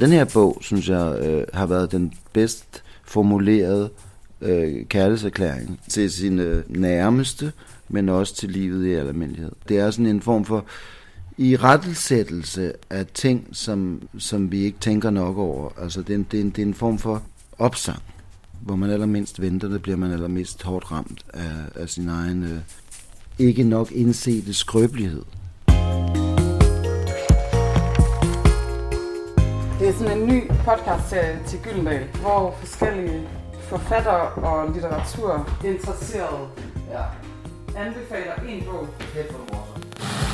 Den her bog, synes jeg, øh, har været den bedst formulerede øh, kærlighedserklæring til sine øh, nærmeste, men også til livet i almindelighed. Det er sådan en form for i rettelsættelse af ting, som, som vi ikke tænker nok over. Altså, det er, en, det, er en, det er en form for opsang, hvor man allermindst venter det, bliver man allermest hårdt ramt af, af sin egen øh, ikke nok indsete skrøbelighed. Det er sådan en ny podcast til Gyldendal, hvor forskellige forfattere og litteraturinteresserede ja. anbefaler en bog.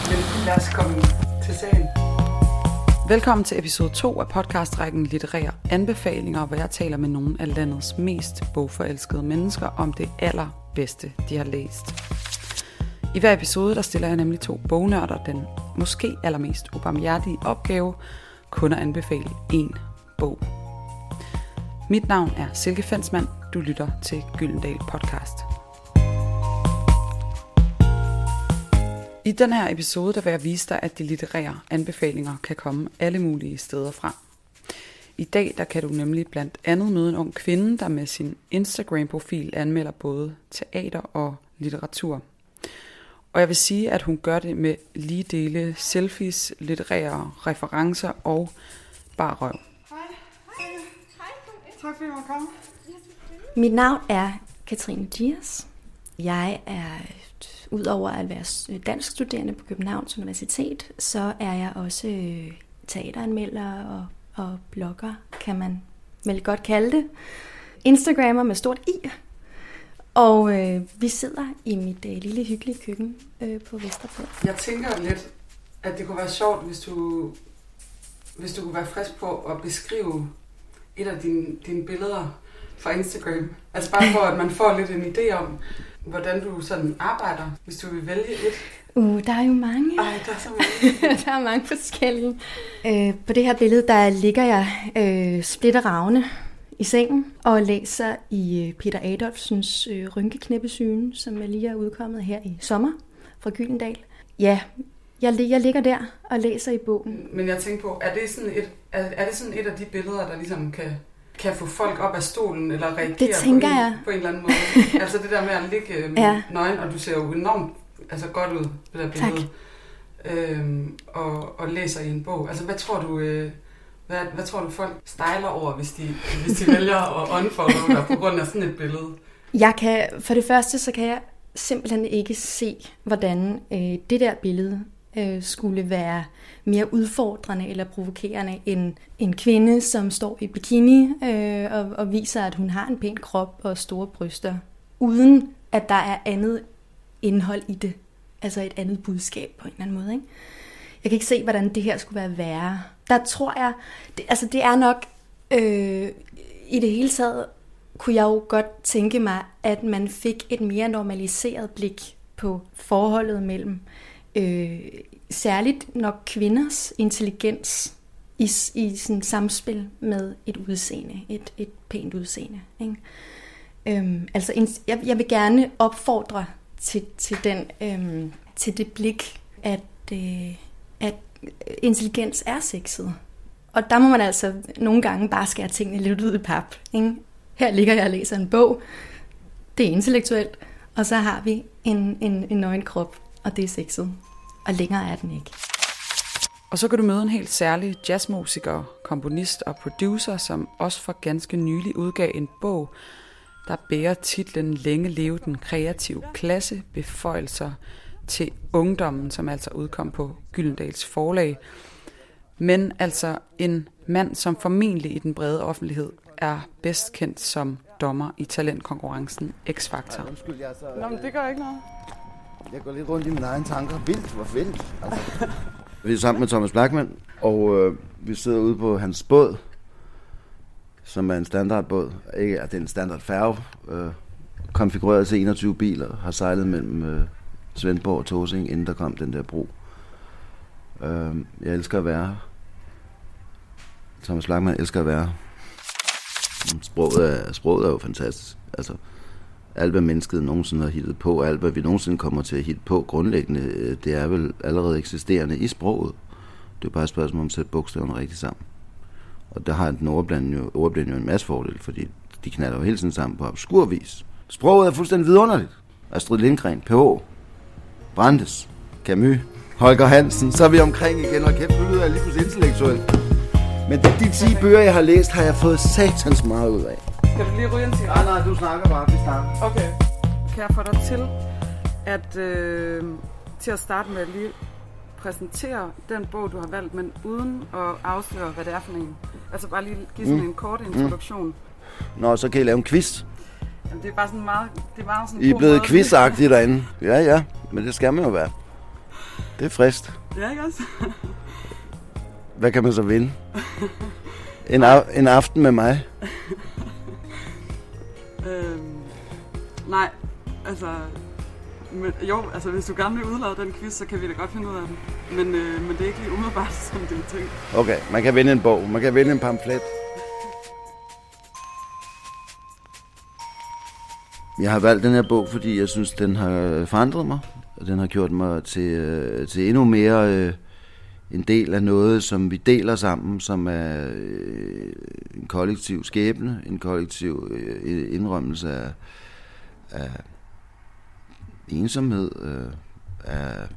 Men lad os komme til sagen. Velkommen til episode 2 af podcastrækken Litterære Anbefalinger, hvor jeg taler med nogle af landets mest bogforelskede mennesker om det allerbedste, de har læst. I hver episode der stiller jeg nemlig to bognørder den måske allermest ubarmhjertige opgave kun at anbefale én bog. Mit navn er Silke Fensmann. Du lytter til Gyldendal Podcast. I den her episode der vil jeg vise dig, at de litterære anbefalinger kan komme alle mulige steder fra. I dag der kan du nemlig blandt andet møde en ung kvinde, der med sin Instagram-profil anmelder både teater og litteratur. Og jeg vil sige, at hun gør det med lige dele selfies, litterære referencer og bare røv. Hej. Hej. Hej. Tak fordi du kom. Mit navn er Katrine Dias. Jeg er, udover at være dansk studerende på Københavns Universitet, så er jeg også øh, teateranmelder og, og blogger, kan man vel godt kalde det. Instagrammer med stort I. Og øh, vi sidder i mit øh, lille hyggelige køkken øh, på Vesterbro. Jeg tænker lidt, at det kunne være sjovt, hvis du, hvis du kunne være frisk på at beskrive et af dine, dine billeder fra Instagram. Altså bare for, at man får lidt en idé om, hvordan du sådan arbejder, hvis du vil vælge et. Uh, der er jo mange. Ej, der er så mange. der er mange forskellige. Øh, på det her billede, der ligger jeg øh, splitter ravne i sengen og læser i øh, Peter Adolfsens øh, Rynkeknæppesygen, som er lige er udkommet her i sommer fra Gyldendal. Ja, jeg, jeg ligger der og læser i bogen. Men jeg tænker på, er det sådan et, er, er det sådan et af de billeder, der ligesom kan, kan få folk op af stolen, eller reagere det tænker på, en, jeg. på en eller anden måde? altså det der med at ligge øh, ja. nøgen, og du ser jo enormt altså godt ud, det der billede. Tak. Øhm, og, og læser i en bog. Altså hvad tror du... Øh, hvad, hvad tror du, folk stejler over, hvis de, hvis de vælger at unfollow dig på grund af sådan et billede? Jeg kan, for det første, så kan jeg simpelthen ikke se, hvordan øh, det der billede øh, skulle være mere udfordrende eller provokerende end en kvinde, som står i bikini øh, og, og viser, at hun har en pæn krop og store bryster, uden at der er andet indhold i det. Altså et andet budskab på en eller anden måde. Ikke? Jeg kan ikke se, hvordan det her skulle være værre. Der tror jeg, det, altså det er nok, øh, i det hele taget kunne jeg jo godt tænke mig, at man fik et mere normaliseret blik på forholdet mellem øh, særligt nok kvinders intelligens i, i sådan samspil med et udseende, et, et pænt udseende. Ikke? Øhm, altså, jeg, jeg vil gerne opfordre til, til, den, øhm, til det blik, at, øh, at øh, intelligens er sexet. Og der må man altså nogle gange bare skære tingene lidt ud i pap. Ikke? Her ligger jeg og læser en bog. Det er intellektuelt. Og så har vi en, en, en nøgen krop, og det er sexet. Og længere er den ikke. Og så kan du møde en helt særlig jazzmusiker, komponist og producer, som også for ganske nylig udgav en bog, der bærer titlen Længe leve den kreative klasse, beføjelser til ungdommen, som altså udkom på Gyldendals forlag. Men altså en mand, som formentlig i den brede offentlighed er bedst kendt som dommer i talentkonkurrencen X-Factor. Nå, men det gør ikke noget. Jeg går lidt rundt i mine egne tanker. Vildt, hvor vildt. Altså. vi er sammen med Thomas Blackman, og øh, vi sidder ude på hans båd, som er en standardbåd. Ikke, at det er en standard færge, øh, konfigureret til 21 biler, har sejlet mellem øh, Svendborg og Tåsing, inden der kom den der bro. Øh, jeg elsker at være her. Thomas Blackman elsker at være her. Sproget er, sproget er jo fantastisk. Altså, alt hvad mennesket nogensinde har hittet på, alt hvad vi nogensinde kommer til at hitte på grundlæggende, øh, det er vel allerede eksisterende i sproget. Det er bare et spørgsmål om at sætte bogstaverne rigtigt sammen. Og der har den ordblinde jo, ordblinde jo en masse fordel, fordi de knaller jo hele tiden sammen på obskur vis. Sproget er fuldstændig vidunderligt. Astrid Lindgren, P.H., Brandes, Camus, Holger Hansen, så er vi omkring igen, og kæft, nu lyder jeg lige pludselig intellektuel. Men de, de 10 bøger, jeg har læst, har jeg fået satans meget ud af. Skal du lige ryge en til? Nej, nej, du snakker bare, vi snakker. Okay. Kan jeg få dig til, at øh, til at starte med at lige præsentere den bog, du har valgt, men uden at afsløre, hvad det er for en. Altså bare lige give sådan Mm. en kort introduktion. Nå, så kan I lave en quiz. Jamen, det er bare sådan meget, det er meget sådan I er blevet quizagtige derinde. Ja, ja, men det skal man jo være. Det er frist. Ja, ikke også? Hvad kan man så vinde? En, af, en aften med mig. Øhm, nej, altså... Men, jo, altså hvis du gerne vil udlade den quiz, så kan vi da godt finde ud af den. Men, øh, men det er ikke lige umiddelbart, som det er tænkt. Okay, man kan vinde en bog. Man kan vinde en pamflet. Jeg har valgt den her bog, fordi jeg synes, den har forandret mig. Og den har gjort mig til, øh, til endnu mere øh, en del af noget, som vi deler sammen, som er øh, en kollektiv skæbne, en kollektiv øh, indrømmelse af, af ensomhed, øh, af,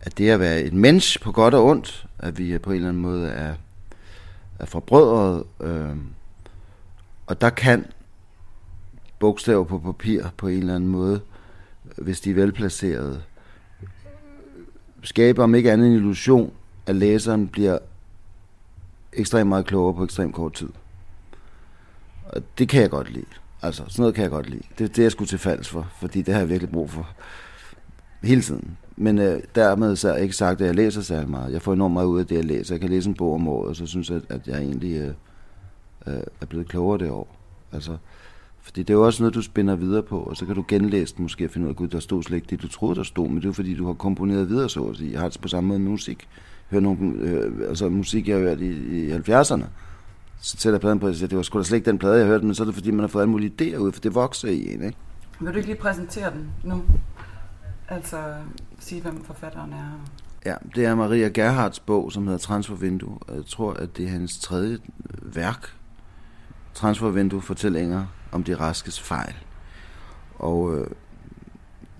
af det at være et menneske på godt og ondt, at vi på en eller anden måde er, er forbrødret. Øh, og der kan bogstaver på papir på en eller anden måde, hvis de er velplacerede, skabe om ikke andet en illusion, at læseren bliver ekstremt meget klogere på ekstremt kort tid. Og det kan jeg godt lide. Altså, sådan noget kan jeg godt lide. Det, det er jeg sgu til falds for, fordi det har jeg virkelig brug for hele tiden. Men øh, dermed så ikke sagt, at jeg læser særlig meget. Jeg får enormt meget ud af det, jeg læser. Jeg kan læse en bog om året, og så synes jeg, at jeg egentlig øh, øh, er blevet klogere det år. Altså, fordi det er jo også noget, du spænder videre på, og så kan du genlæse den måske og finde ud af, gud, der stod slet ikke det, du troede, der stod, men det er fordi, du har komponeret videre, så at sige. Jeg har det på samme måde med musik. Hører nogle, øh, altså musik, jeg har hørt i, i 70'erne. Så sætter jeg pladen på, og siger, det var sgu da slet ikke den plade, jeg hørte, men så er det fordi, man har fået alle mulige idéer ud, for det vokser i en, ikke? Vil du ikke lige præsentere den nu? Altså sige, hvem forfatteren er? Ja, det er Maria Gerhards bog, som hedder Transfervindue. Og Jeg tror, at det er hendes tredje værk. Transfervindue fortællinger om de raskes fejl. Og øh,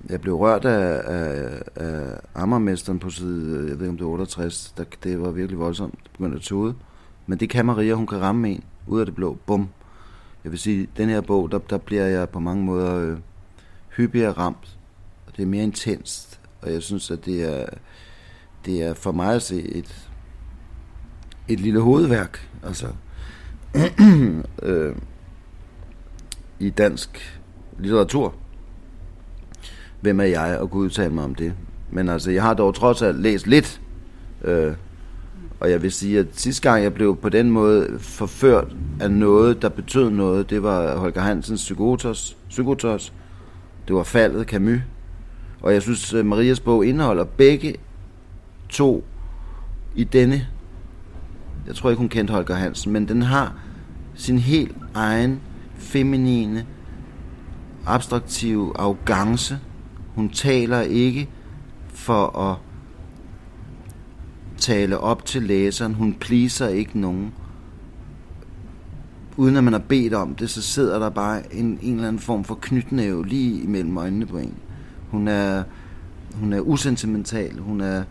jeg blev rørt af, af, af Ammermesteren på side, øh, jeg ved ikke om det er 68, der, det var virkelig voldsomt, det begyndte at tude. Men det kan Maria, hun kan ramme en ud af det blå, bum. Jeg vil sige, den her bog, der, der bliver jeg på mange måder øh, hyppigere ramt, og det er mere intenst, og jeg synes, at det er, det er for mig at se et, et lille hovedværk, altså øh, i dansk litteratur. Hvem er jeg at kunne udtale mig om det? Men altså, jeg har dog trods alt læst lidt, øh, og jeg vil sige, at sidste gang jeg blev på den måde forført af noget, der betød noget, det var Holger Hansens Psykotos. Psykotos. Det var faldet Camus. Og jeg synes, at Marias bog indeholder begge to i denne. Jeg tror ikke, hun kendte Holger Hansen, men den har sin helt egen feminine, abstraktive arrogance. Hun taler ikke for at tale op til læseren. Hun pleaser ikke nogen. Uden at man har bedt om det, så sidder der bare en, en eller anden form for knytnæve lige imellem øjnene på en. Hun er, hun er usentimental. Hun er...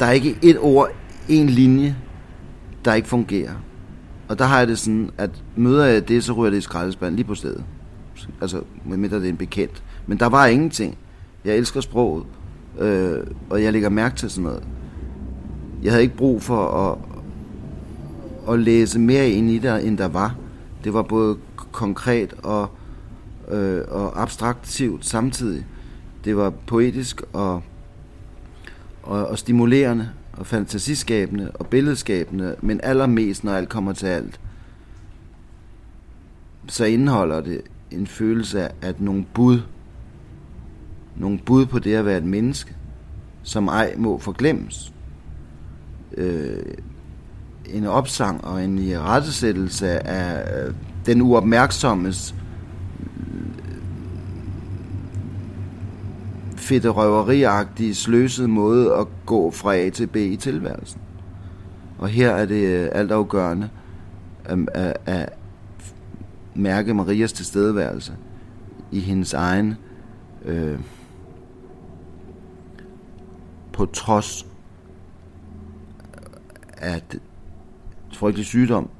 Der er ikke et ord, en linje, der ikke fungerer. Og der har jeg det sådan, at møder jeg det, så ryger det i skraldespanden lige på stedet. Altså, medmindre det er en bekendt. Men der var ingenting. Jeg elsker sproget, øh, og jeg lægger mærke til sådan noget. Jeg havde ikke brug for at, at læse mere ind i det, end der var. Det var både konkret og, øh, og abstraktivt samtidig. Det var poetisk og, og, og stimulerende og fantasiskabende og billedskabende, men allermest, når alt kommer til alt, så indeholder det en følelse af, at nogle bud, nogle bud på det at være et menneske, som ej må forglemmes. Øh, en opsang og en rettesættelse af øh, den uopmærksommes fedterøveriagtige, sløsede måde at gå fra A til B i tilværelsen. Og her er det øh, altafgørende at, at, at mærke Marias tilstedeværelse i hendes egen øh, på trods af frygtelig sygdom,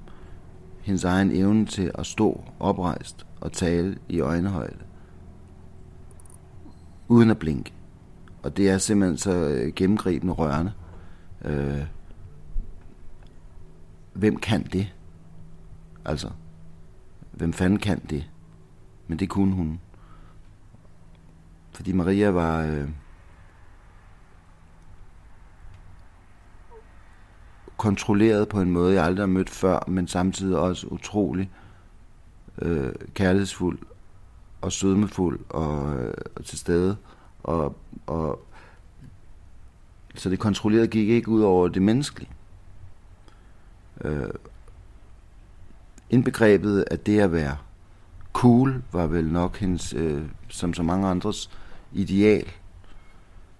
hendes egen evne til at stå oprejst og tale i øjenhøjde uden at blinke. Og det er simpelthen så øh, gennemgribende rørende. Øh, hvem kan det? Altså, hvem fanden kan det? Men det kunne hun. Fordi Maria var... Øh, kontrolleret på en måde, jeg aldrig har mødt før, men samtidig også utrolig øh, kærlighedsfuld og sødmefuld og, og til stede. Og, og, så det kontrollerede gik ikke ud over det menneskelige. Øh, indbegrebet af det at være cool var vel nok hendes, øh, som så mange andres, ideal.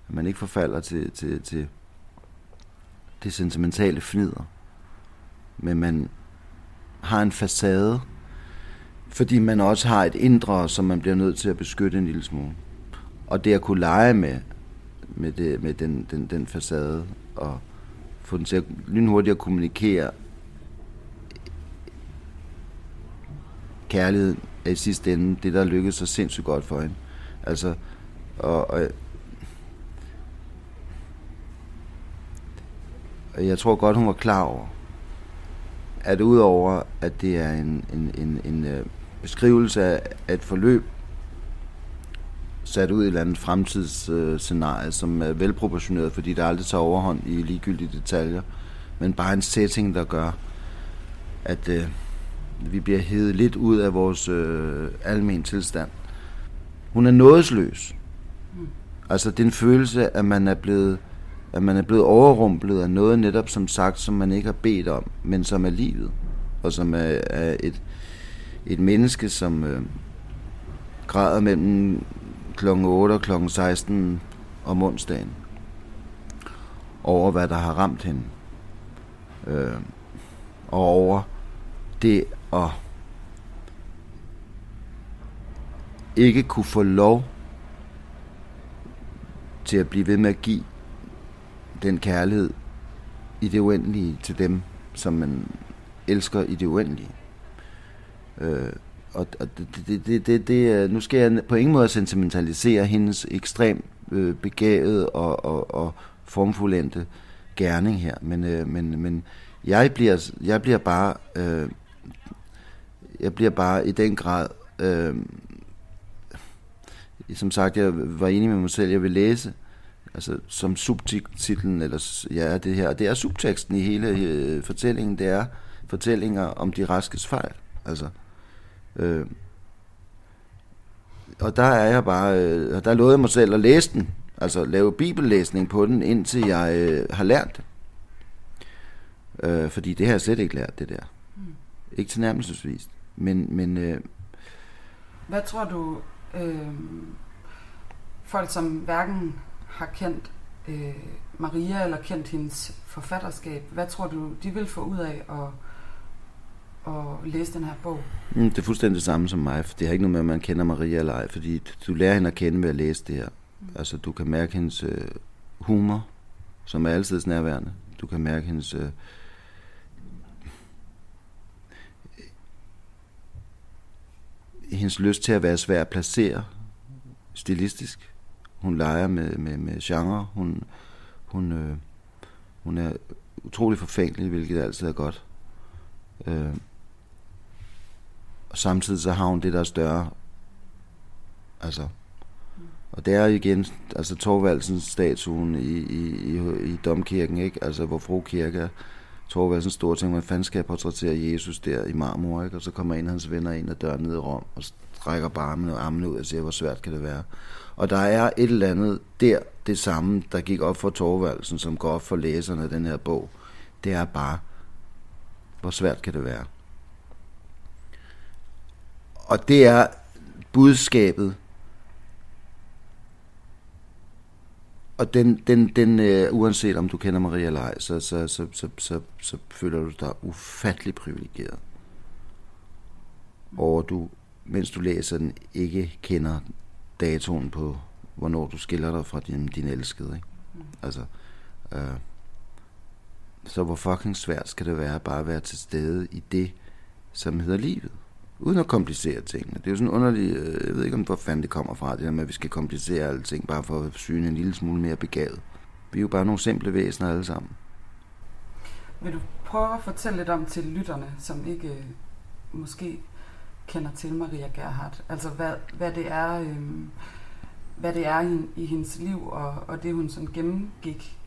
At man ikke forfalder til, til, til det sentimentale fnider. Men man har en facade, fordi man også har et indre, som man bliver nødt til at beskytte en lille smule. Og det at kunne lege med, med, det, med den, den, den facade, og få den til at lynhurtigt at kommunikere kærlighed er i sidste ende det, der lykkedes så sindssygt godt for hende. Altså, og, og jeg tror godt, hun var klar over, at udover at det er en, en, en, en øh, beskrivelse af et forløb, sat ud i et eller andet fremtidsscenarie, som er velproportioneret, fordi der aldrig tager overhånd i ligegyldige detaljer, men bare en setting, der gør, at øh, vi bliver hævet lidt ud af vores øh, almen tilstand. Hun er nådesløs. Mm. Altså, det er en følelse, at man er blevet at man er blevet overrumplet af noget netop som sagt, som man ikke har bedt om, men som er livet, og som er, er et, et menneske, som øh, græder mellem kl. 8 og kl. 16 om onsdagen over, hvad der har ramt hende. Øh, og over det at ikke kunne få lov til at blive ved med at give den kærlighed i det uendelige til dem, som man elsker i det uendelige. Øh, og og det, det, det, det, det, nu skal jeg på ingen måde sentimentalisere hendes ekstremt øh, begavede og, og, og formfuldendte gerning her, men, øh, men, men jeg, bliver, jeg bliver bare øh, jeg bliver bare i den grad øh, som sagt, jeg var enig med mig selv, jeg vil læse altså som subtitlen, eller ja, det her, det er subteksten i hele øh, fortællingen, det er fortællinger om de raskes fejl, altså. Øh, og der er jeg bare, øh, der lovede jeg mig selv at læse den, altså lave bibellæsning på den, indtil jeg øh, har lært det. Øh, fordi det har jeg slet ikke lært, det der. Mm. Ikke tilnærmelsesvis. Men, men øh, Hvad tror du, øh, folk som hverken har kendt øh, Maria eller kendt hendes forfatterskab, hvad tror du, de vil få ud af at, at læse den her bog? Mm, det er fuldstændig det samme som mig, for det har ikke noget med, at man kender Maria eller ej, fordi du lærer hende at kende ved at læse det her. Mm. Altså, du kan mærke hendes øh, humor, som er altid nærværende. Du kan mærke hendes... Øh, hendes lyst til at være svær at placere stilistisk. Hun leger med, med, med genre. Hun, hun, øh, hun er utrolig forfængelig, hvilket altid er godt. Øh, samtidig så har hun det, der er større. Altså, og det er igen, altså Torvaldsens statuen i, i, i, i Domkirken, ikke? Altså, hvor fru kirke Torvaldsens store ting, man fanden skal portrættere Jesus der i marmor, ikke? Og så kommer en af hans venner ind ad døren ned i Rom, og strækker bare armene, armene ud og siger, hvor svært kan det være. Og der er et eller andet der, det samme, der gik op for Torvaldsen, som går op for læserne af den her bog. Det er bare, hvor svært kan det være. Og det er budskabet og den, den, den øh, uanset om du kender Maria eller ej, så, så, så, så, så, så føler du dig ufattelig privilegeret. Og du, mens du læser den, ikke kender datoen på, hvornår du skiller dig fra din, din elskede. Ikke? Altså, øh, så hvor fucking svært skal det være bare at være til stede i det, som hedder livet? Uden at komplicere tingene. Det er jo sådan underligt, øh, jeg ved ikke om hvor fanden det kommer fra, det der med, at vi skal komplicere alting, bare for at syne en lille smule mere begavet. Vi er jo bare nogle simple væsener alle sammen. Vil du prøve at fortælle lidt om til lytterne, som ikke øh, måske kender til Maria Gerhardt? Altså hvad, hvad det er, øh, hvad det er i, i hendes liv, og, og det hun sådan gennemgik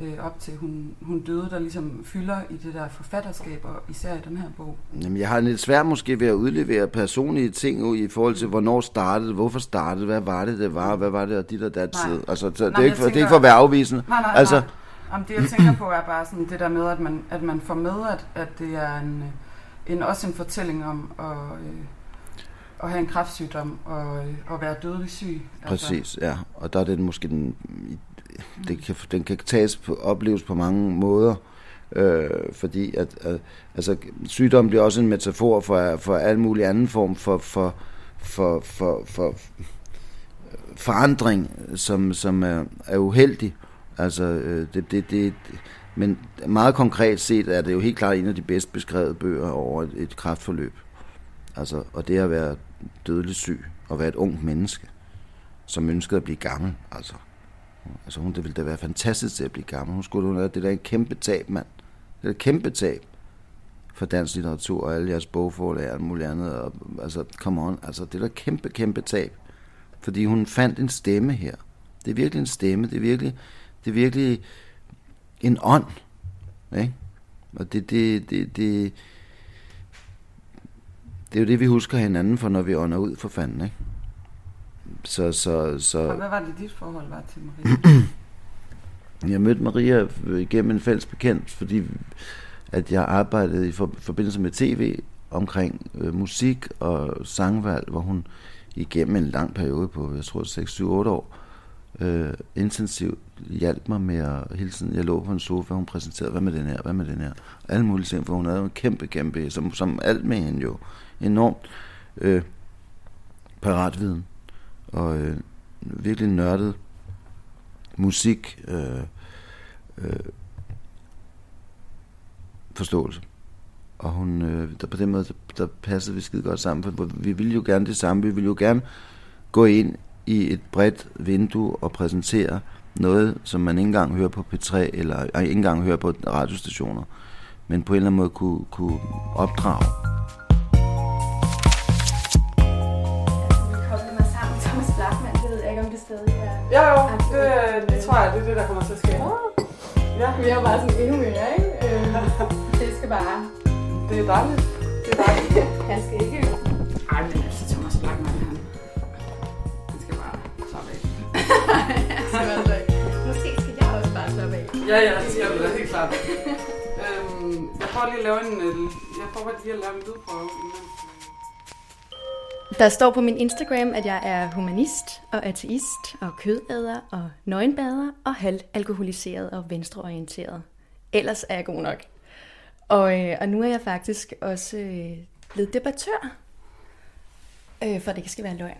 øh, op til hun, hun døde, der ligesom fylder i det der forfatterskab, og især i den her bog? Jamen, jeg har lidt svært måske ved at udlevere personlige ting ud i forhold til, hvornår startede hvorfor startede hvad var det, det var, hvad var det, og dit og dat tid. Altså, så, det, er ikke, for, tænker, det er ikke for at være afvisende. Nej, nej, altså, nej. Jamen, det jeg tænker på er bare sådan det der med, at man, at man får med, at, at det er en, en, også en fortælling om at, øh, at have en kræftsygdom og, øh, at være dødelig syg. Altså. Præcis, ja. Og der er det måske den, det kan, den kan tages på, opleves på mange måder, øh, fordi at, at altså, sygdom bliver også en metafor for, for al mulig anden form for, for, for, for, for forandring, som, som er, er uheldig. Altså, øh, det, det, det, men meget konkret set er det jo helt klart en af de bedst beskrevede bøger over et, et kraftforløb. Altså, og det at være dødeligt syg, og være et ungt menneske, som ønskede at blive gammel, altså. Altså hun, det ville da være fantastisk til at blive gammel. Hun skulle hun, det er en kæmpe tab, mand. Det er et kæmpe tab for dansk litteratur og alle jeres bogforlag og alt muligt andet. Og, altså, come on, altså det er da kæmpe, kæmpe tab. Fordi hun fandt en stemme her. Det er virkelig en stemme. Det er virkelig, det er virkelig en ånd. Ikke? Og det, det, det, det, det er jo det, vi husker hinanden for, når vi ånder ud for fanden, ikke? Så, så, så... Og hvad var det, dit forhold var til Maria? jeg mødte Maria igennem en fælles bekendt, fordi at jeg arbejdede i forbindelse med tv omkring øh, musik og sangvalg, hvor hun igennem en lang periode på, jeg tror 6-7-8 år, øh, intensivt hjalp mig med at hele tiden, jeg lå på en sofa, hun præsenterede, hvad med den her, hvad med den her, alle mulige ting, for hun havde en kæmpe, kæmpe, som, som alt med hende jo, enormt øh, paratviden og øh, virkelig nørdet musik øh, øh, forståelse. Og hun, øh, der på den måde, der, der passede vi skide godt sammen, for vi ville jo gerne det samme. Vi ville jo gerne gå ind i et bredt vindue og præsentere noget, som man ikke engang hører på P3, eller ikke engang hører på radiostationer, men på en eller anden måde kunne, kunne opdrage. Jeg, det er det, der kommer til at ske. Ja. Vi er bare sådan endnu mere, ikke? Øh, det skal bare... Det er dejligt. Det er dejligt. han skal ikke... Ej, men altså Thomas Blackman, han... Han skal bare slappe af. Måske skal jeg også bare slappe af. Ja, ja, det skal du da helt klart. øhm, jeg prøver lige at lave en... Øh, jeg prøver lige at lave en lydprøve imens. Der står på min Instagram, at jeg er humanist og ateist og kødæder og nøgenbader og halvalkoholiseret og venstreorienteret. Ellers er jeg god nok. Og, øh, og nu er jeg faktisk også øh, blevet debattør, øh, for det kan skal være løgn.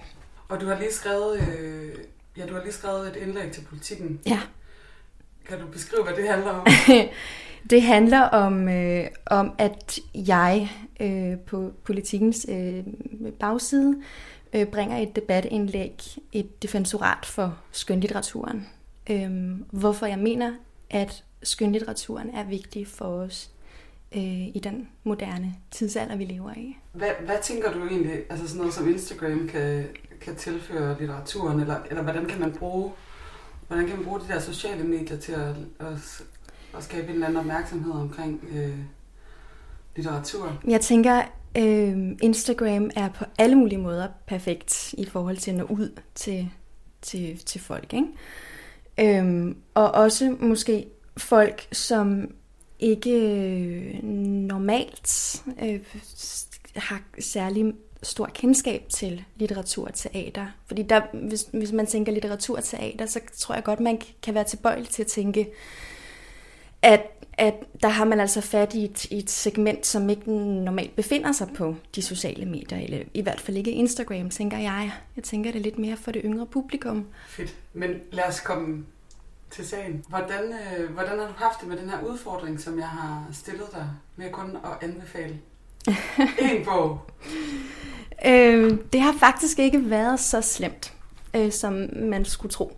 Og du har lige skrevet, øh, ja, du har lige skrevet et indlæg til politikken. Ja. Kan du beskrive, hvad det handler om? Det handler om, øh, om at jeg øh, på politikens øh, bagside øh, bringer et debatindlæg, et defensorat for skønlitteraturen. Øh, hvorfor jeg mener, at skønlitteraturen er vigtig for os øh, i den moderne tidsalder, vi lever i. Hvad, hvad tænker du egentlig, altså sådan noget som Instagram kan, kan tilføre litteraturen, eller, eller hvordan kan man bruge hvordan kan man bruge de der sociale medier til at, at at skabe en eller anden opmærksomhed omkring øh, litteratur? Jeg tænker, øh, Instagram er på alle mulige måder perfekt i forhold til at nå ud til, til, til folk. Ikke? Øhm, og også måske folk, som ikke øh, normalt øh, har særlig stor kendskab til litteratur og teater. Fordi der, hvis, hvis man tænker litteratur og teater, så tror jeg godt, man kan være tilbøjelig til at tænke, at, at der har man altså fat i et, i et segment, som ikke normalt befinder sig på de sociale medier, eller i hvert fald ikke Instagram, tænker jeg. Jeg tænker det lidt mere for det yngre publikum. Fedt. Men lad os komme til sagen. Hvordan, øh, hvordan har du haft det med den her udfordring, som jeg har stillet dig med kun at anbefale en bog? øh, det har faktisk ikke været så slemt, øh, som man skulle tro.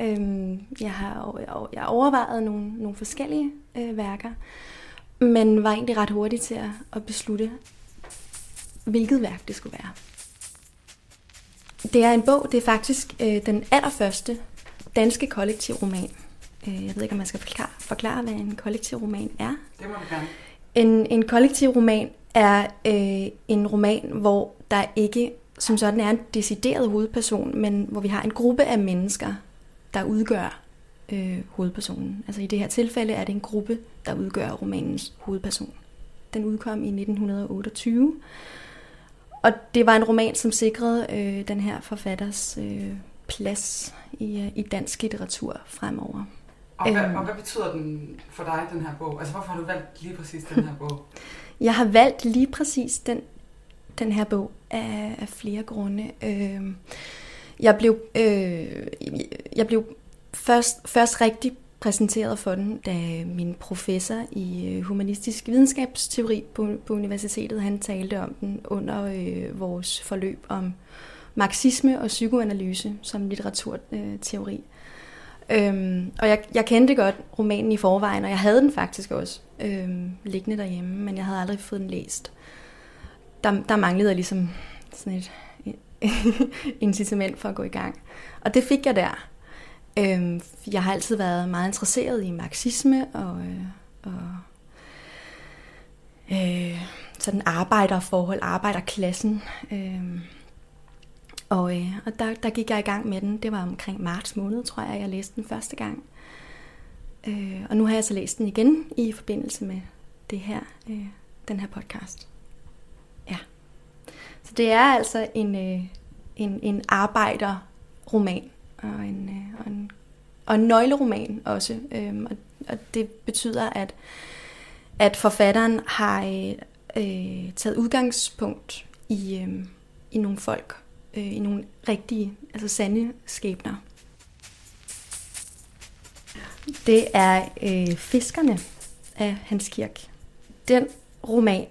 Øh, jeg har jeg har overvejet nogle, nogle forskellige øh, værker, men var egentlig ret hurtig til at, at beslutte, hvilket værk det skulle være. Det er en bog, det er faktisk øh, den allerførste danske kollektiv roman. Øh, jeg ved ikke, om man skal forklare, forklare, hvad en kollektiv roman er. Det må du gerne. En, en kollektiv roman er øh, en roman, hvor der ikke som sådan er en decideret hovedperson, men hvor vi har en gruppe af mennesker, der udgør øh, hovedpersonen. Altså i det her tilfælde er det en gruppe, der udgør romanens hovedperson. Den udkom i 1928, og det var en roman, som sikrede øh, den her forfatters øh, plads i, øh, i dansk litteratur fremover. Og hvad, øhm. og hvad betyder den for dig, den her bog? Altså hvorfor har du valgt lige præcis den her bog? Jeg har valgt lige præcis den, den her bog af, af flere grunde. Øh, jeg blev, øh, jeg blev først, først rigtig præsenteret for den, da min professor i øh, humanistisk videnskabsteori på, på universitetet, han talte om den under øh, vores forløb om marxisme og psykoanalyse som litteraturteori. Øhm, og jeg, jeg kendte godt romanen i forvejen, og jeg havde den faktisk også øhm, liggende derhjemme, men jeg havde aldrig fået den læst. Der, der manglede jeg ligesom sådan et incitament for at gå i gang. Og det fik jeg der. Øhm, jeg har altid været meget interesseret i marxisme og, øh, og øh, sådan arbejderforhold, arbejderklassen. Øh, og, øh, og der, der gik jeg i gang med den. Det var omkring marts måned, tror jeg, jeg læste den første gang. Øh, og nu har jeg så læst den igen i forbindelse med det her, øh, den her podcast. Ja. Så det er altså en, øh, en, en arbejderroman og en, øh, og en, og en nøgleroman også. Øhm, og, og det betyder, at, at forfatteren har øh, øh taget udgangspunkt i, øh, i nogle folk, øh, i nogle rigtige, altså sande skæbner. Det er øh, Fiskerne af Hans Kirk. Den roman,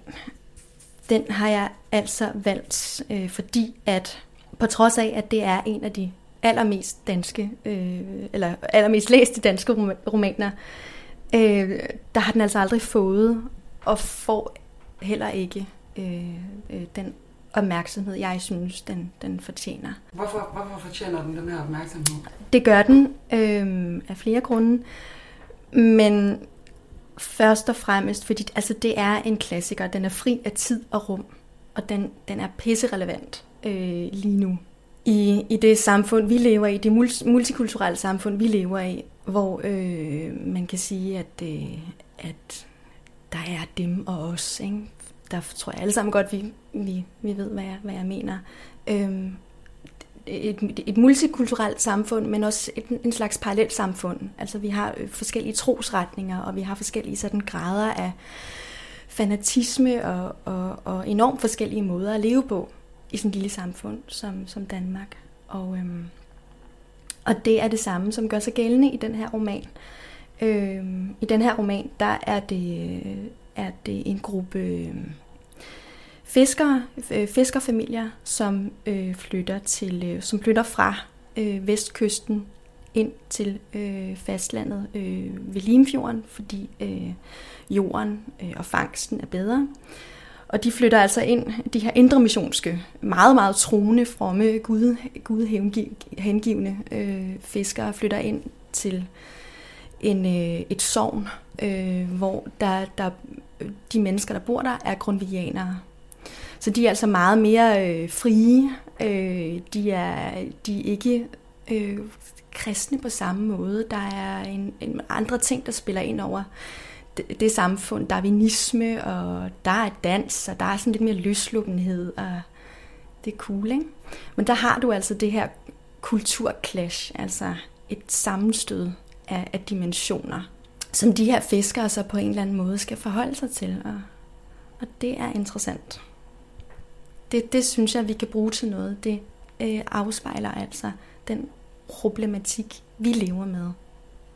den har jeg altså valgt, øh, fordi at på trods af, at det er en af de allermest danske, øh, eller allermest læste danske romaner, øh, der har den altså aldrig fået, og får heller ikke øh, øh, den opmærksomhed, jeg synes, den, den fortjener. Hvorfor, hvorfor fortjener den den her opmærksomhed? Det gør den øh, af flere grunde, men først og fremmest, fordi altså, det er en klassiker. Den er fri af tid og rum, og den, den er pisserelevant øh, lige nu. I, I det samfund, vi lever i, det multikulturelle samfund, vi lever i, hvor øh, man kan sige, at, øh, at der er dem og os. Ikke? Der tror jeg alle sammen godt, vi, vi, vi ved, hvad jeg, hvad jeg mener. Øh, et, et multikulturelt samfund, men også et, en slags parallelt samfund. Altså vi har øh, forskellige trosretninger, og vi har forskellige sådan grader af fanatisme og, og, og enormt forskellige måder at leve på i sådan et lille samfund som, som Danmark. Og, øhm, og det er det samme, som gør sig gældende i den her roman. Øhm, I den her roman, der er det, øh, er det en gruppe øhm, fiskere, øh, fiskerfamilier, som øh, flytter til, øh, som flytter fra øh, vestkysten ind til øh, fastlandet øh, ved Limfjorden, fordi øh, jorden øh, og fangsten er bedre. Og de flytter altså ind, de her indre missionske, meget, meget troende, fromme, gud, gud øh, fiskere flytter ind til en, øh, et sovn, øh, hvor der, der, de mennesker, der bor der, er grundvianere. Så de er altså meget mere øh, frie. Øh, de, er, de er ikke øh, kristne på samme måde. Der er en, en andre ting, der spiller ind over det, det samfund. Darwinisme, og der er dans, og der er sådan lidt mere løsluppenhed. Og det er cool, ikke? Men der har du altså det her kulturclash, altså et sammenstød af, af dimensioner, som de her fiskere så på en eller anden måde skal forholde sig til. Og, og det er interessant. Det, det synes jeg, vi kan bruge til noget. Det øh, afspejler altså den problematik, vi lever med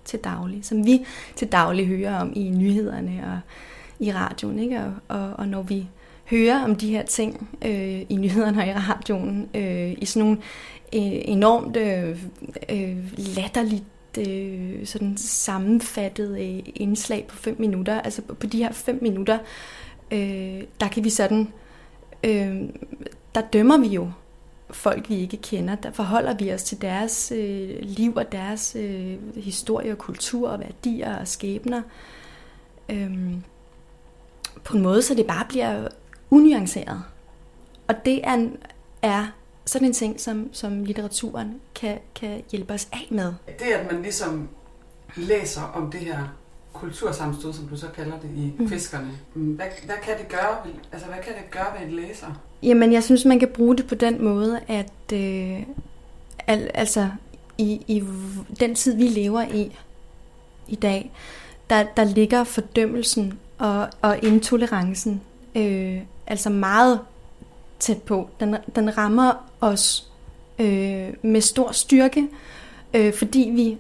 til daglig, som vi til daglig hører om i nyhederne og i radioen. Ikke? Og, og, og når vi hører om de her ting øh, i nyhederne og i radioen, øh, i sådan nogle øh, enormt øh, øh latterligt øh, sådan sammenfattet øh, indslag på 5 minutter. Altså på, de her 5 minutter, øh, der kan vi sådan, øh, Øhm, der dømmer vi jo folk, vi ikke kender. Der forholder vi os til deres øh, liv og deres øh, historie og kultur og værdier og skæbner. Øh, på en måde, så det bare bliver unuanceret. Og det er, er sådan en ting, som, som litteraturen kan, kan hjælpe os af med. Det, at man ligesom læser om det her kultursammenstød, som du så kalder det i mm. Fiskerne, hvad, hvad kan det gøre? Altså, hvad kan det gøre ved en læser? Jamen, jeg synes, man kan bruge det på den måde, at øh, al, altså i, i den tid, vi lever i i dag, der, der ligger fordømmelsen og, og intolerancen øh, altså meget tæt på. Den, den rammer os øh, med stor styrke, øh, fordi vi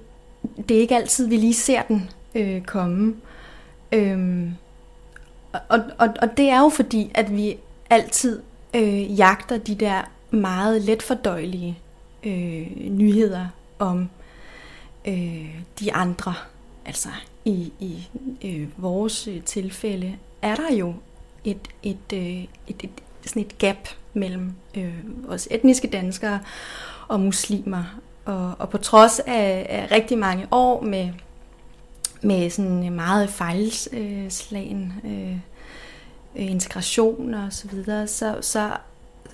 det er ikke altid, vi lige ser den øh, komme. Øhm, og, og, og det er jo fordi, at vi altid øh, jagter de der meget letfordøjelige øh, nyheder om øh, de andre. Altså i, i øh, vores øh, tilfælde er der jo et, et, øh, et, et, sådan et gap mellem øh, os etniske danskere og muslimer. Og, og på trods af, af rigtig mange år med, med sådan øh, meget fejlslagen øh, øh, integration og så videre, så, så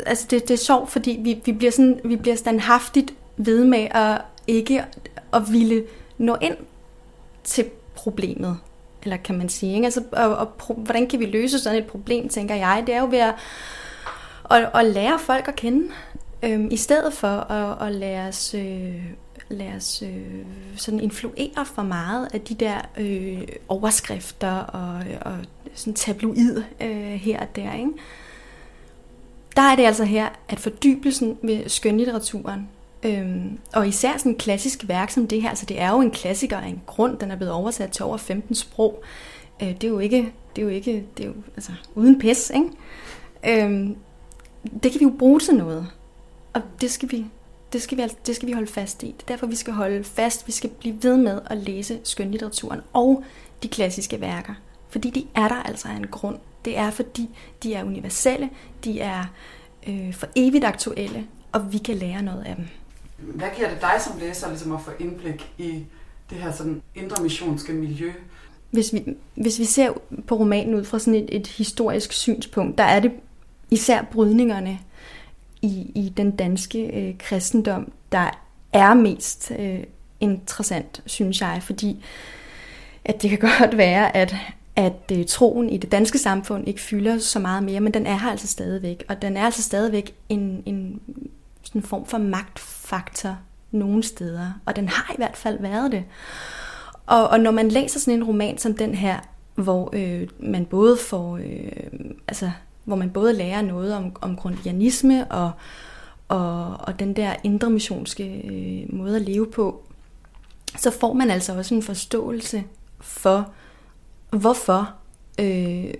altså det, det er sjovt, fordi vi, vi, bliver sådan, vi bliver standhaftigt ved med at ikke at ville nå ind til problemet eller kan man sige. Ikke? Altså, og, og pro, hvordan kan vi løse sådan et problem, tænker jeg. Det er jo ved at, at, at lære folk at kende, øhm, i stedet for at, at lade os, øh, lade os øh, sådan influere for meget af de der øh, overskrifter og, og sådan tabloid øh, her og der. Ikke? Der er det altså her, at fordybelsen ved skønlitteraturen Øhm, og især sådan en klassisk værk som det her, altså det er jo en klassiker af en grund, den er blevet oversat til over 15 sprog. Øh, det er jo ikke, det er jo ikke, det er jo altså uden pis, ikke? Øhm, det kan vi jo bruge til noget. Og det skal vi, det skal vi, det skal vi holde fast i. Det er derfor, vi skal holde fast, vi skal blive ved med at læse skønlitteraturen og de klassiske værker. Fordi de er der altså af en grund. Det er fordi, de er universelle, de er øh, for evigt aktuelle, og vi kan lære noget af dem. Hvad giver det dig som læser ligesom at få indblik i det her sådan indre missionske miljø? Hvis vi, hvis vi ser på romanen ud fra sådan et, et historisk synspunkt, der er det især brydningerne i, i den danske øh, kristendom, der er mest øh, interessant, synes jeg, fordi at det kan godt være, at, at øh, troen i det danske samfund ikke fylder så meget mere, men den er her altså stadigvæk, og den er altså stadigvæk en, en sådan en form for magtfaktor nogle steder, og den har i hvert fald været det. Og, og når man læser sådan en roman som den her, hvor øh, man både får, øh, altså, hvor man både lærer noget om, om grundianisme og, og, og den der indre missionske øh, måde at leve på, så får man altså også en forståelse for, hvorfor øh,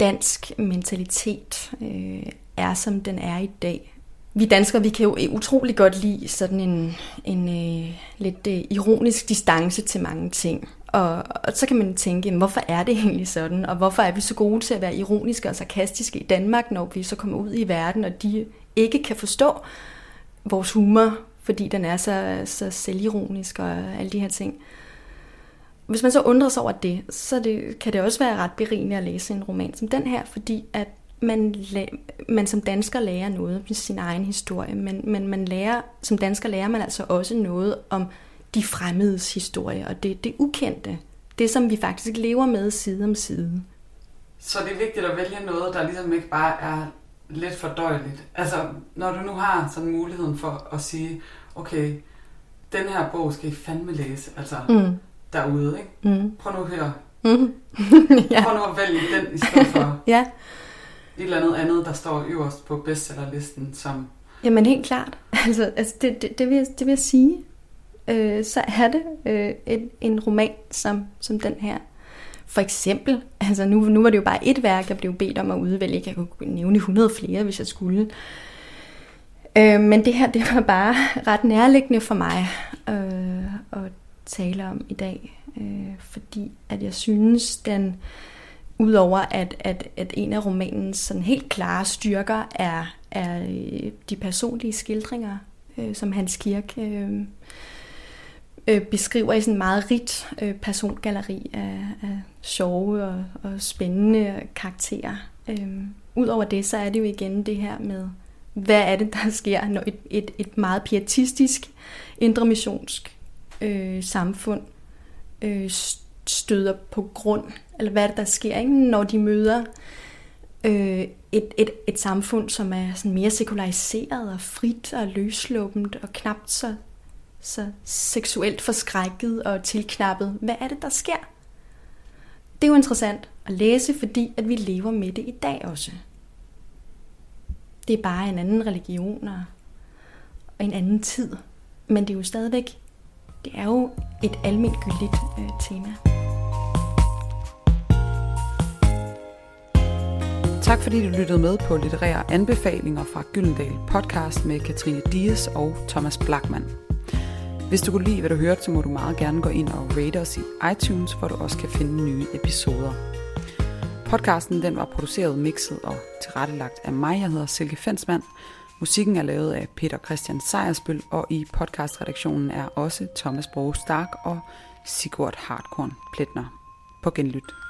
dansk mentalitet øh, er, som den er i dag vi danskere, vi kan jo utrolig godt lide sådan en, en øh, lidt øh, ironisk distance til mange ting. Og, og så kan man tænke, hvorfor er det egentlig sådan? Og hvorfor er vi så gode til at være ironiske og sarkastiske i Danmark, når vi så kommer ud i verden, og de ikke kan forstå vores humor, fordi den er så, så selvironisk og alle de her ting. Hvis man så undrer sig over det, så det, kan det også være ret berigende at læse en roman som den her, fordi at man, man som dansker lærer noget om sin egen historie, men, men man lærer, som dansker lærer man altså også noget om de fremmedes historie, og det, det ukendte. Det, som vi faktisk lever med side om side. Så det er vigtigt at vælge noget, der ligesom ikke bare er lidt fordøjeligt. Altså, når du nu har sådan muligheden for at sige, okay, den her bog skal I fandme læse, altså Mm. derude, ikke? Mm. Prøv nu her. Mm. ja. Prøv nu at vælge den i stedet for ja, et eller andet andet, der står øverst på bestsellerlisten, som jamen helt klart. Altså, altså det, det, det, vil jeg, det vil jeg sige. Øh, så er det øh, en, en roman som, som den her. For eksempel, altså nu, nu var det jo bare et værk, jeg blev bedt om at udvælge. Jeg kunne nævne 100 flere, hvis jeg skulle. Øh, men det her, det var bare ret nærliggende for mig øh, at tale om i dag. Øh, fordi at jeg synes, den udover at, at, at en af romanens sådan helt klare styrker er, er øh, de personlige skildringer, øh, som Hans Kirk øh, øh, beskriver i sådan en meget rigt øh, persongalleri af, af sjove og, og spændende karakterer. Øh, Udover det, så er det jo igen det her med, hvad er det, der sker, når et, et, et meget pietistisk, indremissionsk øh, samfund øh, støder på grund, eller hvad er det, der sker, ikke? når de møder øh, et, et, et samfund, som er sådan mere sekulariseret og frit og løsluppent og knapt så, så seksuelt forskrækket og tilknappet. Hvad er det, der sker? Det er jo interessant at læse, fordi at vi lever med det i dag også. Det er bare en anden religion og, en anden tid. Men det er jo stadigvæk, det er jo et almindeligt øh, tema. Tak fordi du lyttede med på litterære anbefalinger fra Gyldendal podcast med Katrine Dias og Thomas Blackman. Hvis du kunne lide, hvad du hørte, så må du meget gerne gå ind og rate os i iTunes, hvor du også kan finde nye episoder. Podcasten den var produceret, mixet og tilrettelagt af mig. Jeg hedder Silke Fensmann. Musikken er lavet af Peter Christian Sejersbøl, og i podcastredaktionen er også Thomas Broge Stark og Sigurd Hardkorn Pletner. På genlyt.